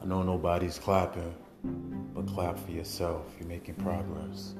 I know nobody's clapping, but clap for yourself. You're making progress.